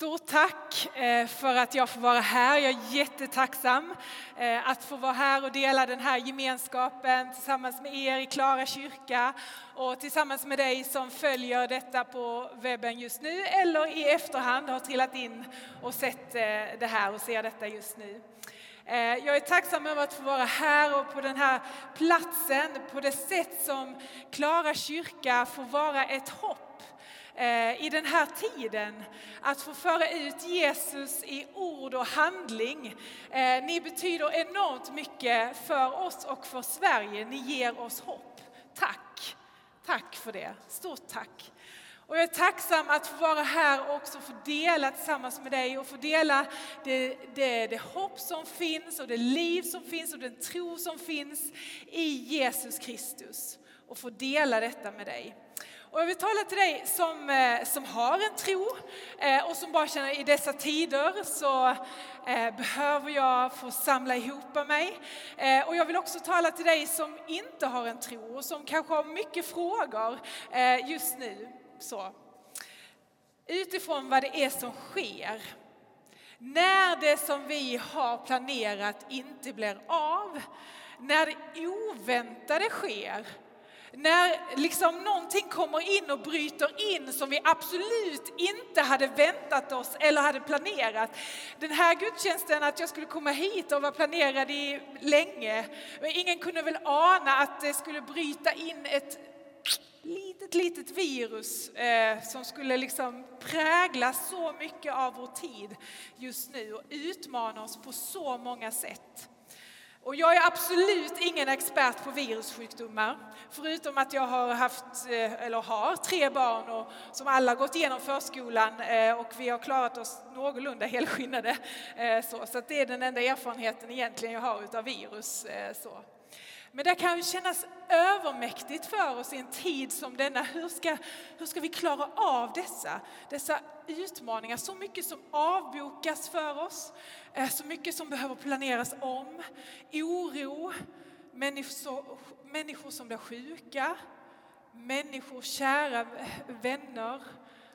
Stort tack eh, för att jag får vara här. Jag är jättetacksam eh, att få vara här och dela den här gemenskapen tillsammans med er i Klara kyrka och tillsammans med dig som följer detta på webben just nu eller i efterhand har trillat in och sett eh, det här och ser detta just nu. Jag är tacksam över att få vara här och på den här platsen på det sätt som Klara kyrka får vara ett hopp Eh, i den här tiden att få föra ut Jesus i ord och handling. Eh, ni betyder enormt mycket för oss och för Sverige. Ni ger oss hopp. Tack! Tack för det. Stort tack! Och jag är tacksam att få vara här och också få dela tillsammans med dig och få dela det, det, det hopp som finns och det liv som finns och den tro som finns i Jesus Kristus. Och få dela detta med dig. Och jag vill tala till dig som, eh, som har en tro eh, och som bara känner i dessa tider så eh, behöver jag få samla ihop mig. Och jag vill också tala till dig som inte har en tro och som kanske har mycket frågor just nu. Så. Utifrån vad det är som sker. När det som vi har planerat inte blir av, när det oväntade sker när liksom någonting kommer in och bryter in som vi absolut inte hade väntat oss eller hade planerat. Den här gudstjänsten, att jag skulle komma hit och var planerad i länge. Men ingen kunde väl ana att det skulle bryta in ett litet, litet virus eh, som skulle liksom prägla så mycket av vår tid just nu och utmana oss på så många sätt. Och jag är absolut ingen expert på virussjukdomar, förutom att jag har haft, eh, eller har, tre barn och, som alla gått igenom förskolan eh, och vi har klarat oss någorlunda helskinnade. Eh, så, så det är den enda erfarenheten egentligen jag har utav virus. Så. Men det kan ju kännas övermäktigt för oss i en tid som denna. Hur ska, hur ska vi klara av dessa, dessa utmaningar? Så mycket som avbokas för oss, eh, så mycket som behöver planeras om. Oro, människor, människor som blir sjuka, människor, kära vänner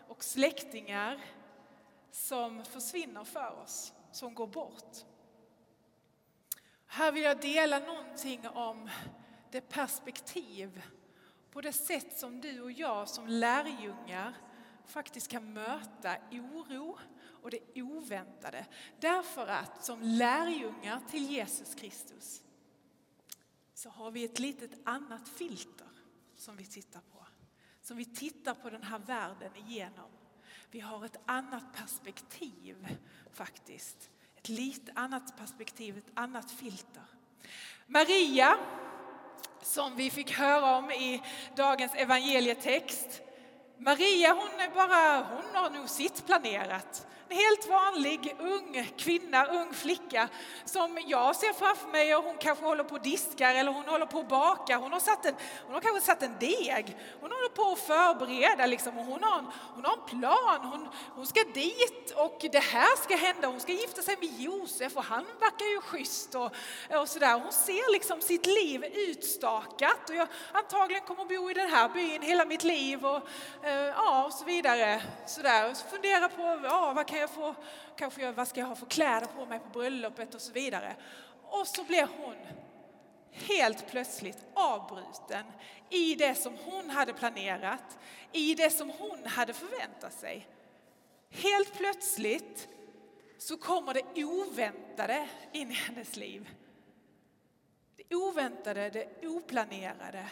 och släktingar som försvinner för oss, som går bort. Här vill jag dela någonting om det perspektiv på det sätt som du och jag som lärjungar faktiskt kan möta oro och det oväntade. Därför att som lärjungar till Jesus Kristus så har vi ett litet annat filter som vi tittar på. Som vi tittar på den här världen igenom. Vi har ett annat perspektiv faktiskt ett lite annat perspektiv, ett annat filter. Maria, som vi fick höra om i dagens evangelietext. Maria hon är bara, hon har nog sitt planerat. Helt vanlig ung kvinna, ung flicka som jag ser framför mig och hon kanske håller på och diskar eller hon håller på och bakar. Hon har, satt en, hon har kanske satt en deg. Hon håller på att förbereda liksom och hon har en, hon har en plan. Hon, hon ska dit och det här ska hända. Hon ska gifta sig med Josef och han verkar ju schysst och, och sådär. Hon ser liksom sitt liv utstakat och jag antagligen kommer bo i den här byn hela mitt liv och, eh, ja, och så vidare. Sådär. Och så fundera på ja, vad kan jag få, kanske jag, vad ska jag ha för kläder på mig på bröllopet och så vidare. Och så blir hon helt plötsligt avbruten i det som hon hade planerat, i det som hon hade förväntat sig. Helt plötsligt så kommer det oväntade in i hennes liv. Det oväntade, det oplanerade.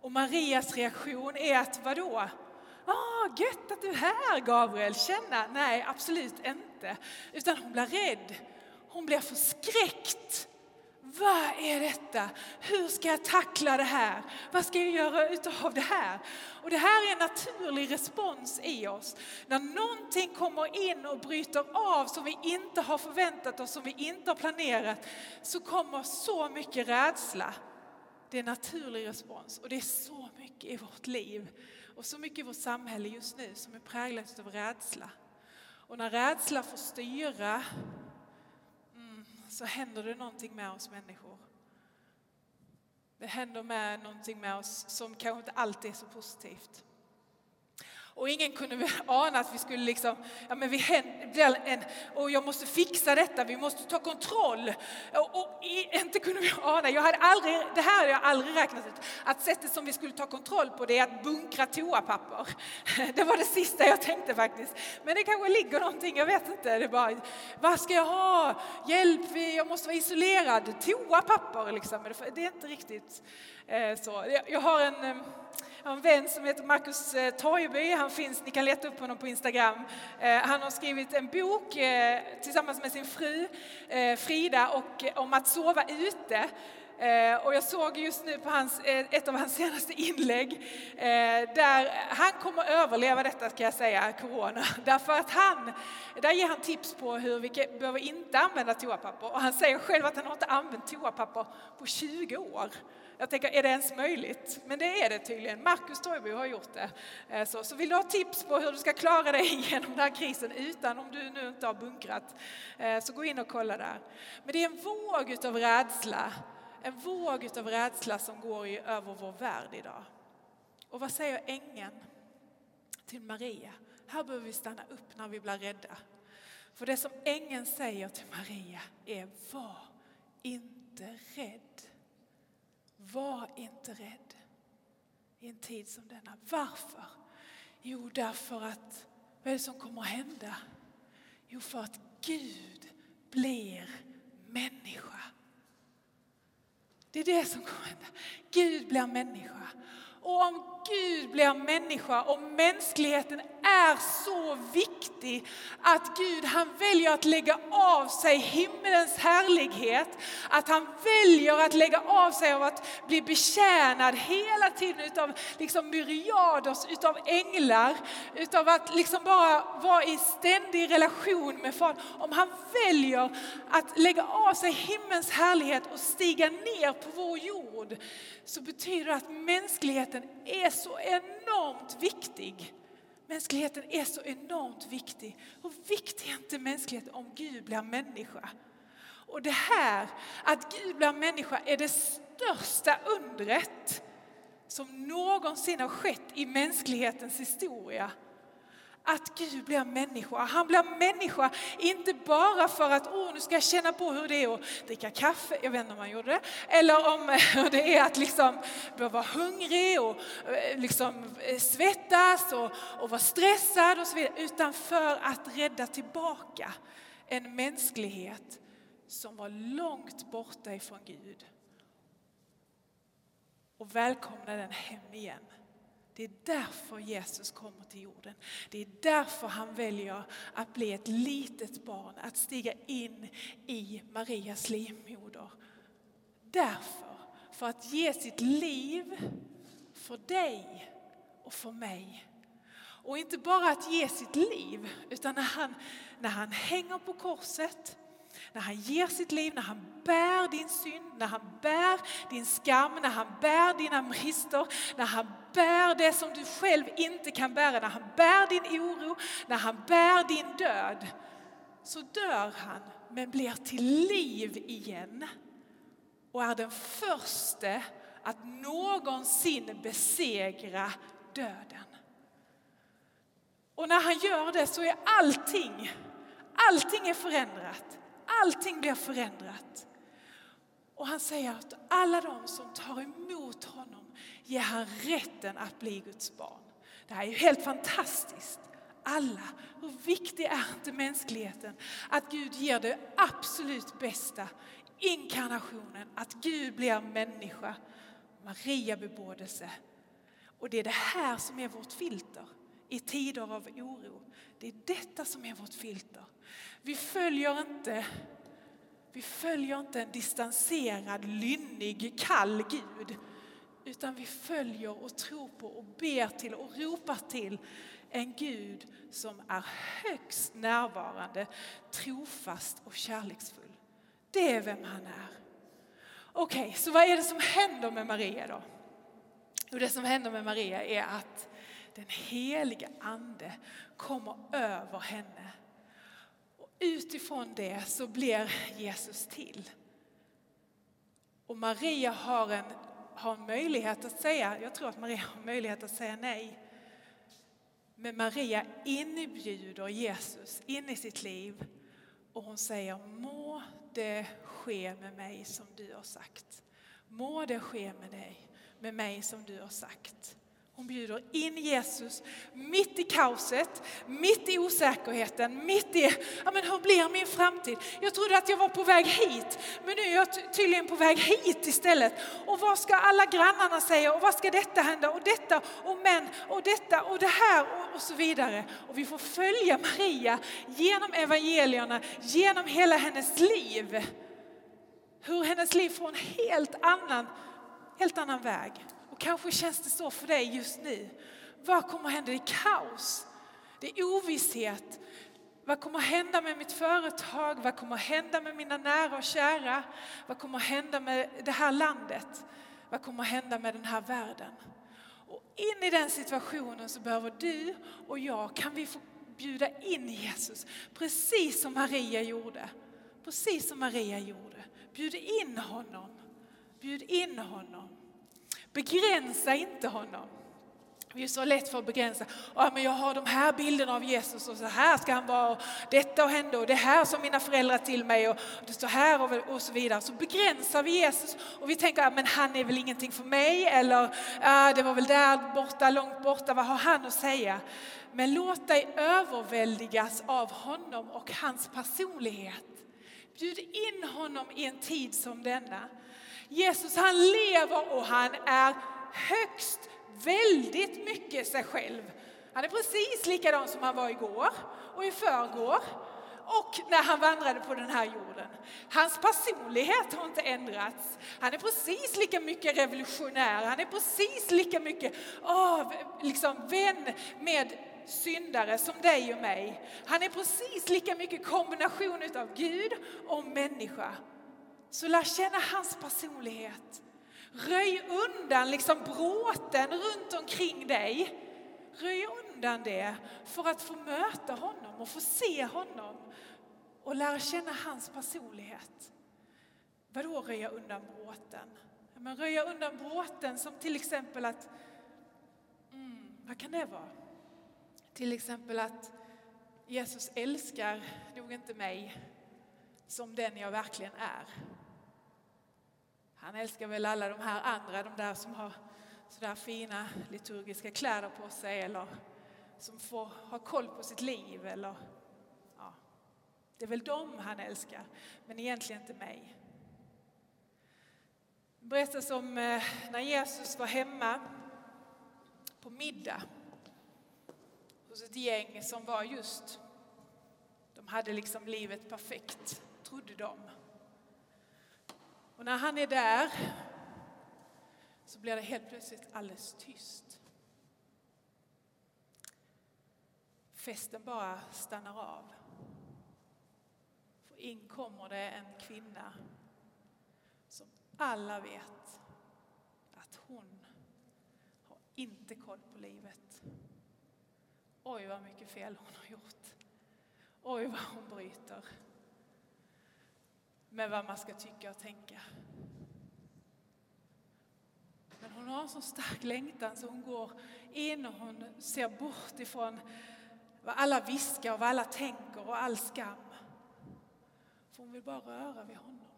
Och Marias reaktion är att vadå? Ah, gött att du är här Gabriel, känna? Nej, absolut inte. Utan hon blir rädd, hon blir förskräckt. Vad är detta? Hur ska jag tackla det här? Vad ska jag göra utav det här? Och det här är en naturlig respons i oss. När någonting kommer in och bryter av som vi inte har förväntat oss, som vi inte har planerat, så kommer så mycket rädsla. Det är en naturlig respons och det är så mycket i vårt liv och så mycket i vårt samhälle just nu som är präglat av rädsla. Och när rädsla får styra mm, så händer det någonting med oss människor. Det händer med någonting med oss som kanske inte alltid är så positivt. Och ingen kunde ana att vi skulle liksom, ja men vi händer, en, och jag måste fixa detta, vi måste ta kontroll. Och, och inte kunde vi ana, jag hade aldrig, det här hade jag aldrig räknat ut, att sättet som vi skulle ta kontroll på det är att bunkra toapapper. Det var det sista jag tänkte faktiskt. Men det kanske ligger någonting, jag vet inte. Det är bara, vad ska jag ha? Hjälp, jag måste vara isolerad. Toapapper liksom. Det är inte riktigt eh, så. Jag har en eh, har en vän som heter Marcus eh, Torgeby, han finns, ni kan leta upp honom på Instagram. Eh, han har skrivit en bok eh, tillsammans med sin fru eh, Frida och, om att sova ute. Och jag såg just nu på hans, ett av hans senaste inlägg där han kommer överleva detta kan jag säga, corona. Därför att han, där ger han tips på hur vi behöver inte använda toapapper och han säger själv att han har inte använt toapapper på 20 år. Jag tänker, är det ens möjligt? Men det är det tydligen. Marcus Torgby har gjort det. Eh, så, så vill du ha tips på hur du ska klara dig genom den här krisen utan om du nu inte har bunkrat, eh, så gå in och kolla där. Men det är en våg utav rädsla, en våg utav rädsla som går över vår värld idag. Och vad säger ängeln till Maria? Här behöver vi stanna upp när vi blir rädda. För det som ängeln säger till Maria är var inte rädd. Var inte rädd i en tid som denna. Varför? Jo, därför att, vad är det som kommer att hända? Jo, för att Gud blir människa. Det är det som kommer att hända. Gud blir människa. Och om Gud blir människa och mänskligheten är så viktig att Gud han väljer att lägga av sig himmelens härlighet. Att han väljer att lägga av sig av att bli betjänad hela tiden utav liksom myriaders utav änglar. Utav att liksom bara vara i ständig relation med Fadern. Om han väljer att lägga av sig himmelens härlighet och stiga ner på vår jord så betyder det att mänskligheten är så enormt viktig. Mänskligheten är så enormt viktig. Hur viktig är inte mänskligheten om Gud blir människa? Och det här, att Gud blir människa, är det största undret som någonsin har skett i mänsklighetens historia att Gud blir människa. Han blir människa inte bara för att oh, nu ska jag känna på hur det är att dricka kaffe, jag vet inte om han gjorde det, eller om hur det är att liksom vara hungrig och eh, liksom eh, svettas och, och vara stressad och så vidare, utan för att rädda tillbaka en mänsklighet som var långt borta ifrån Gud och välkomna den hem igen. Det är därför Jesus kommer till jorden. Det är därför han väljer att bli ett litet barn, att stiga in i Marias livmoder. Därför, för att ge sitt liv för dig och för mig. Och inte bara att ge sitt liv, utan när han, när han hänger på korset, när han ger sitt liv, när han bär din synd, när han bär din skam, när han bär dina brister, när han bär det som du själv inte kan bära, när han bär din oro, när han bär din död, så dör han men blir till liv igen och är den första att någonsin besegra döden. Och när han gör det så är allting, allting är förändrat. Allting blir förändrat. Och han säger att alla de som tar emot honom ger han rätten att bli Guds barn. Det här är ju helt fantastiskt. Alla, hur viktig är inte mänskligheten? Att Gud ger det absolut bästa, inkarnationen, att Gud blir människa. Maria bebådelse. Och det är det här som är vårt filter i tider av oro. Det är detta som är vårt filter. Vi följer inte, vi följer inte en distanserad, lynnig, kall Gud. Utan vi följer och tror på och ber till och ropar till en Gud som är högst närvarande, trofast och kärleksfull. Det är vem han är. Okej, okay, så vad är det som händer med Maria då? Och det som händer med Maria är att den heliga ande kommer över henne utifrån det så blir Jesus till. Och Maria har en, har en möjlighet att säga, jag tror att Maria har möjlighet att säga nej. Men Maria inbjuder Jesus in i sitt liv och hon säger må det ske med mig som du har sagt. Må det ske med dig, med mig som du har sagt. Hon bjuder in Jesus mitt i kaoset, mitt i osäkerheten, mitt i, ja men hur blir min framtid? Jag trodde att jag var på väg hit, men nu är jag tydligen på väg hit istället. Och vad ska alla grannarna säga? Och vad ska detta hända? Och detta, och men, och detta, och det här, och, och så vidare. Och vi får följa Maria genom evangelierna, genom hela hennes liv. Hur hennes liv får en helt annan, helt annan väg. Kanske känns det så för dig just nu. Vad kommer att hända? Det är kaos. Det är ovisshet. Vad kommer att hända med mitt företag? Vad kommer att hända med mina nära och kära? Vad kommer att hända med det här landet? Vad kommer att hända med den här världen? Och in i den situationen så behöver du och jag, kan vi få bjuda in Jesus, precis som Maria gjorde. Precis som Maria gjorde. Bjud in honom. Bjud in honom. Begränsa inte honom. Det är så lätt för att begränsa. Ja, men jag har de här bilderna av Jesus och så här ska han vara. Och detta och hända och det här som mina föräldrar till mig och det står här och, och så vidare. Så begränsar vi Jesus och vi tänker att ja, han är väl ingenting för mig eller ja, det var väl där borta, långt borta, vad har han att säga? Men låt dig överväldigas av honom och hans personlighet. Bjud in honom i en tid som denna. Jesus han lever och han är högst väldigt mycket sig själv. Han är precis likadan som han var igår och i förrgår och när han vandrade på den här jorden. Hans personlighet har inte ändrats. Han är precis lika mycket revolutionär, han är precis lika mycket oh, liksom vän med syndare som dig och mig. Han är precis lika mycket kombination av Gud och människa. Så lär känna hans personlighet. Röj undan liksom bråten runt omkring dig. Röj undan det för att få möta honom och få se honom och lära känna hans personlighet. Vadå röja undan bråten? Men röja undan bråten som till exempel att, mm, vad kan det vara? Till exempel att Jesus älskar nog inte mig som den jag verkligen är. Han älskar väl alla de här andra, de där som har sådär fina liturgiska kläder på sig eller som får ha koll på sitt liv eller ja, det är väl dem han älskar, men egentligen inte mig. Det berättas om eh, när Jesus var hemma på middag hos ett gäng som var just, de hade liksom livet perfekt, trodde de. Och när han är där så blir det helt plötsligt alldeles tyst. Festen bara stannar av. För in kommer det en kvinna som alla vet att hon har inte koll på livet. Oj, vad mycket fel hon har gjort. Oj, vad hon bryter med vad man ska tycka och tänka. Men hon har en så stark längtan så hon går in och hon ser bort ifrån vad alla viskar och vad alla tänker och all skam. För hon vill bara röra vid honom.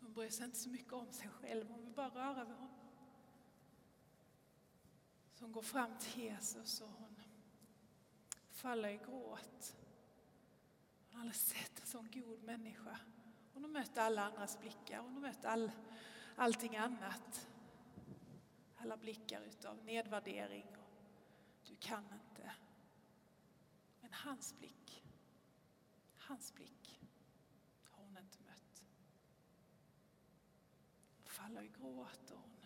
Hon bryr sig inte så mycket om sig själv, hon vill bara röra vid honom. Så hon går fram till Jesus och hon faller i gråt. Hon har aldrig sett en sån god människa. Hon har mött alla andras blickar, hon har mött all, allting annat. Alla blickar utav nedvärdering och du kan inte. Men hans blick, hans blick har hon inte mött. Hon faller i gråt och hon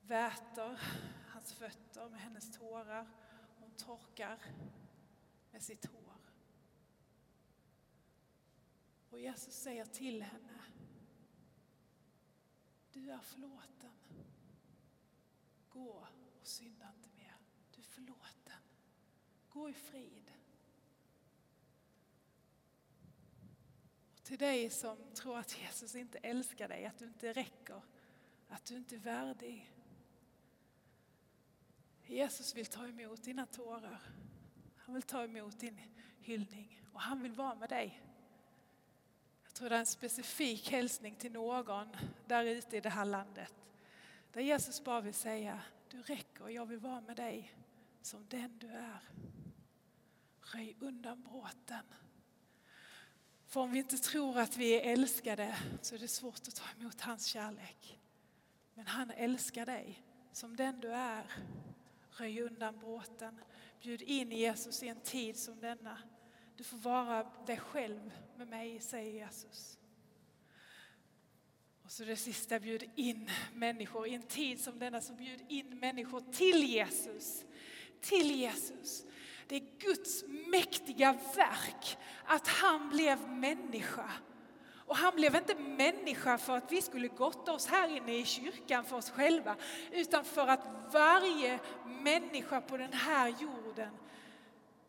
väter hans fötter med hennes tårar. Hon torkar med sitt hår. Och Jesus säger till henne, du är förlåten. Gå och synda inte mer. Du är förlåten. Gå i frid. Och till dig som tror att Jesus inte älskar dig, att du inte räcker, att du inte är värdig. Jesus vill ta emot dina tårar. Han vill ta emot din hyllning och han vill vara med dig. Jag tror det är en specifik hälsning till någon där ute i det här landet. Där Jesus bara vill säga, du räcker och jag vill vara med dig som den du är. Röj undan bråten. För om vi inte tror att vi är älskade så är det svårt att ta emot hans kärlek. Men han älskar dig som den du är. Röj undan bråten. Bjud in Jesus i en tid som denna. Du får vara dig själv med mig, säger Jesus. Och så det sista, bjud in människor i en tid som denna, så bjud in människor till Jesus. Till Jesus. Det är Guds mäktiga verk att han blev människa. Och han blev inte människa för att vi skulle gotta oss här inne i kyrkan för oss själva, utan för att varje människa på den här jorden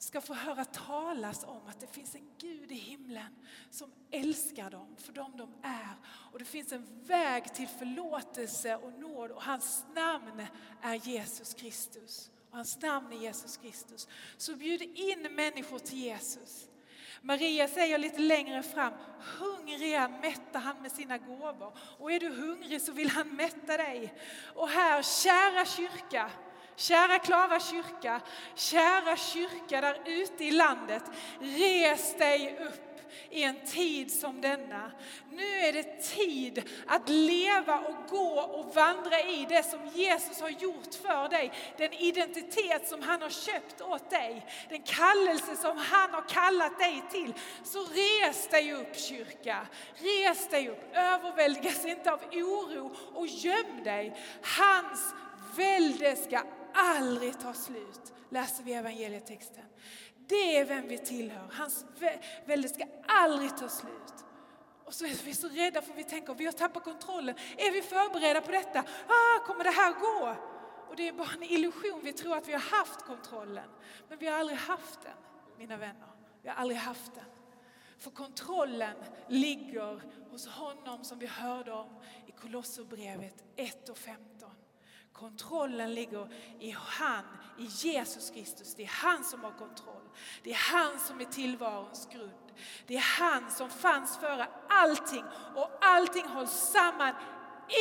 ska få höra talas om att det finns en Gud i himlen som älskar dem för dem de är. Och det finns en väg till förlåtelse och nåd och hans namn är Jesus Kristus. Och hans namn är Jesus Kristus. Så bjud in människor till Jesus. Maria säger lite längre fram, hungriga mättar han med sina gåvor. Och är du hungrig så vill han mätta dig. Och här, kära kyrka, Kära Klara kyrka, kära kyrka där ute i landet, res dig upp i en tid som denna. Nu är det tid att leva och gå och vandra i det som Jesus har gjort för dig. Den identitet som han har köpt åt dig. Den kallelse som han har kallat dig till. Så res dig upp kyrka. Res dig upp. Överväldigas inte av oro och göm dig. Hans välde ska aldrig ta slut, läser vi evangelietexten. Det är vem vi tillhör. Hans välde ska aldrig ta slut. Och så är vi så rädda för vi tänker vi har tappat kontrollen. Är vi förberedda på detta? Ah, kommer det här gå? Och det är bara en illusion. Vi tror att vi har haft kontrollen. Men vi har aldrig haft den, mina vänner. Vi har aldrig haft den. För kontrollen ligger hos honom som vi hörde om i Kolosserbrevet 1 och 15. Kontrollen ligger i han, i Jesus Kristus. Det är han som har kontroll. Det är han som är tillvarons grund. Det är han som fanns före allting och allting hålls samman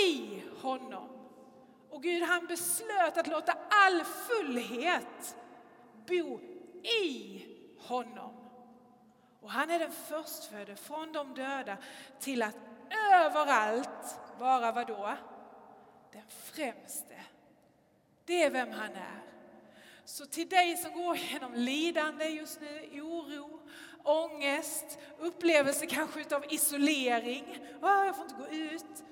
i honom. Och Gud han beslöt att låta all fullhet bo i honom. Och han är den förstfödde från de döda till att överallt vara vadå? Den främste. Det är vem han är. Så till dig som går genom lidande just nu, oro, ångest, upplevelse kanske utav isolering. Oh, jag får inte gå ut.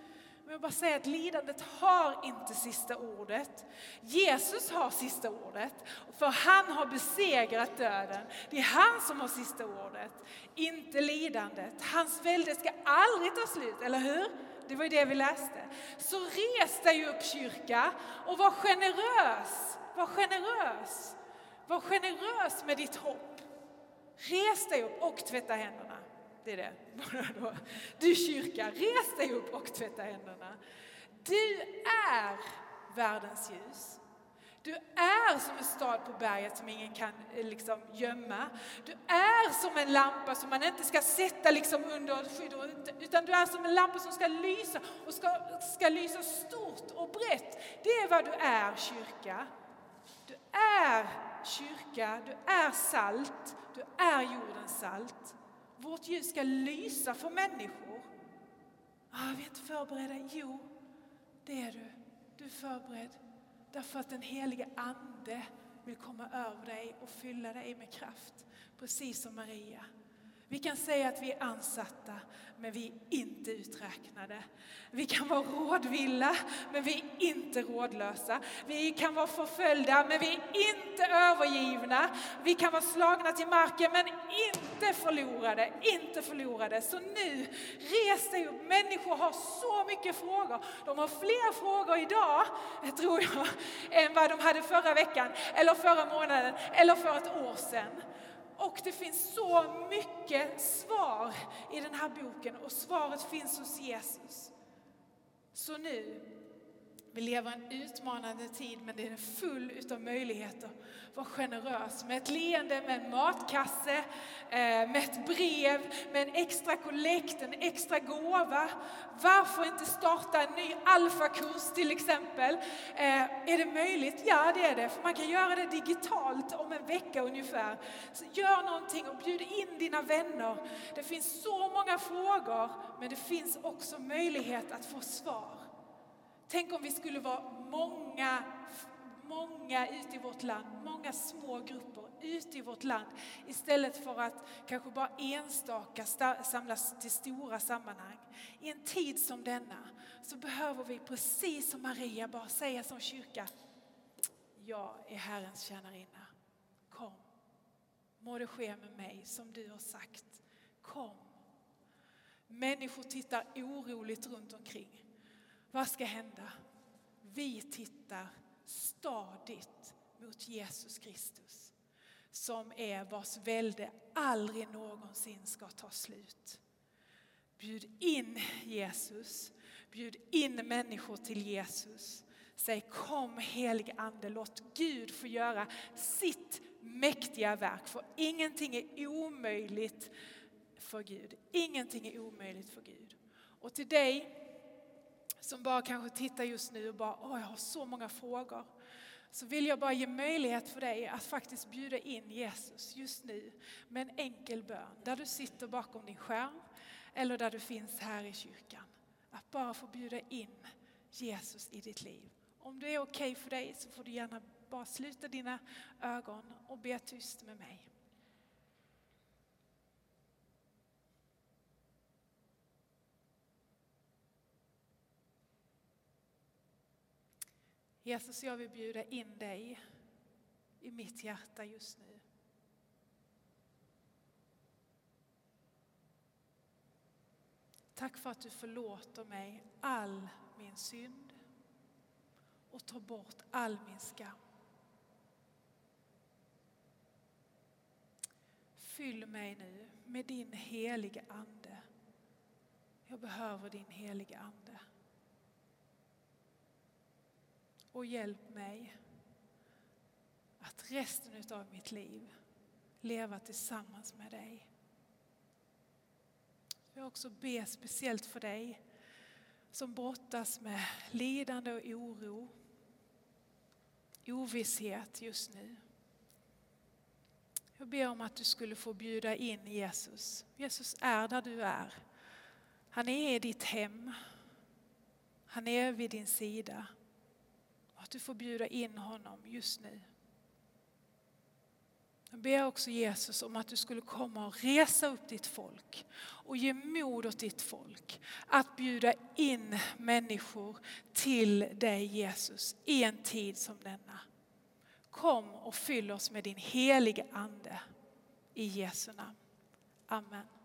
Men jag bara säger att lidandet har inte sista ordet. Jesus har sista ordet, för han har besegrat döden. Det är han som har sista ordet, inte lidandet. Hans välde ska aldrig ta slut, eller hur? Det var ju det vi läste. Så res dig upp kyrka och var generös. Var generös. Var generös med ditt hopp. Res dig upp och tvätta händerna. Det är det. Du kyrka, res dig upp och tvätta händerna. Du är världens ljus. Du är som en stad på berget som ingen kan eh, liksom gömma. Du är som en lampa som man inte ska sätta liksom under skydd, utan du är som en lampa som ska lysa och ska, ska lysa stort och brett. Det är vad du är, kyrka. Du är kyrka, du är salt, du är jordens salt. Vårt ljus ska lysa för människor. Ah, vi är inte förberedda. Jo, det är du. Du är förberedd. Därför att den helige Ande vill komma över dig och fylla dig med kraft, precis som Maria. Vi kan säga att vi är ansatta, men vi är inte uträknade. Vi kan vara rådvilla, men vi är inte rådlösa. Vi kan vara förföljda, men vi är inte övergivna. Vi kan vara slagna till marken, men inte förlorade. Inte förlorade. Så nu, res dig upp. Människor har så mycket frågor. De har fler frågor idag, eh, tror jag, än vad de hade förra veckan, eller förra månaden, eller för ett år sedan. Och det finns så mycket svar i den här boken och svaret finns hos Jesus. Så nu, vi lever en utmanande tid men den är full utav möjligheter. Var generös med ett leende, med en matkasse, eh, med ett brev, med en extra kollekt, en extra gåva. Varför inte starta en ny alfakurs till exempel? Eh, är det möjligt? Ja, det är det. För man kan göra det digitalt om en vecka ungefär. Så gör någonting och bjud in dina vänner. Det finns så många frågor men det finns också möjlighet att få svar. Tänk om vi skulle vara många, många ute i vårt land, många små grupper ute i vårt land istället för att kanske bara enstaka samlas till stora sammanhang. I en tid som denna så behöver vi precis som Maria bara säga som kyrka, jag är Herrens tjänarinna. Kom, må det ske med mig som du har sagt. Kom. Människor tittar oroligt runt omkring. Vad ska hända? Vi tittar stadigt mot Jesus Kristus som är vars välde aldrig någonsin ska ta slut. Bjud in Jesus, bjud in människor till Jesus. Säg kom helig ande, låt Gud få göra sitt mäktiga verk. För ingenting är omöjligt för Gud. Ingenting är omöjligt för Gud. Och till dig som bara kanske tittar just nu och bara, åh jag har så många frågor. Så vill jag bara ge möjlighet för dig att faktiskt bjuda in Jesus just nu med en enkel bön. Där du sitter bakom din skärm eller där du finns här i kyrkan. Att bara få bjuda in Jesus i ditt liv. Om det är okej okay för dig så får du gärna bara sluta dina ögon och be tyst med mig. Jesus, jag vill bjuda in dig i mitt hjärta just nu. Tack för att du förlåter mig all min synd och tar bort all min skam. Fyll mig nu med din heliga Ande. Jag behöver din heliga Ande och hjälp mig att resten av mitt liv leva tillsammans med dig. Jag också be speciellt för dig som brottas med lidande och oro, ovisshet just nu. Jag ber om att du skulle få bjuda in Jesus. Jesus är där du är. Han är i ditt hem. Han är vid din sida. Att du får bjuda in honom just nu. Jag ber också Jesus om att du skulle komma och resa upp ditt folk och ge mod åt ditt folk att bjuda in människor till dig Jesus i en tid som denna. Kom och fyll oss med din helige Ande i Jesu namn. Amen.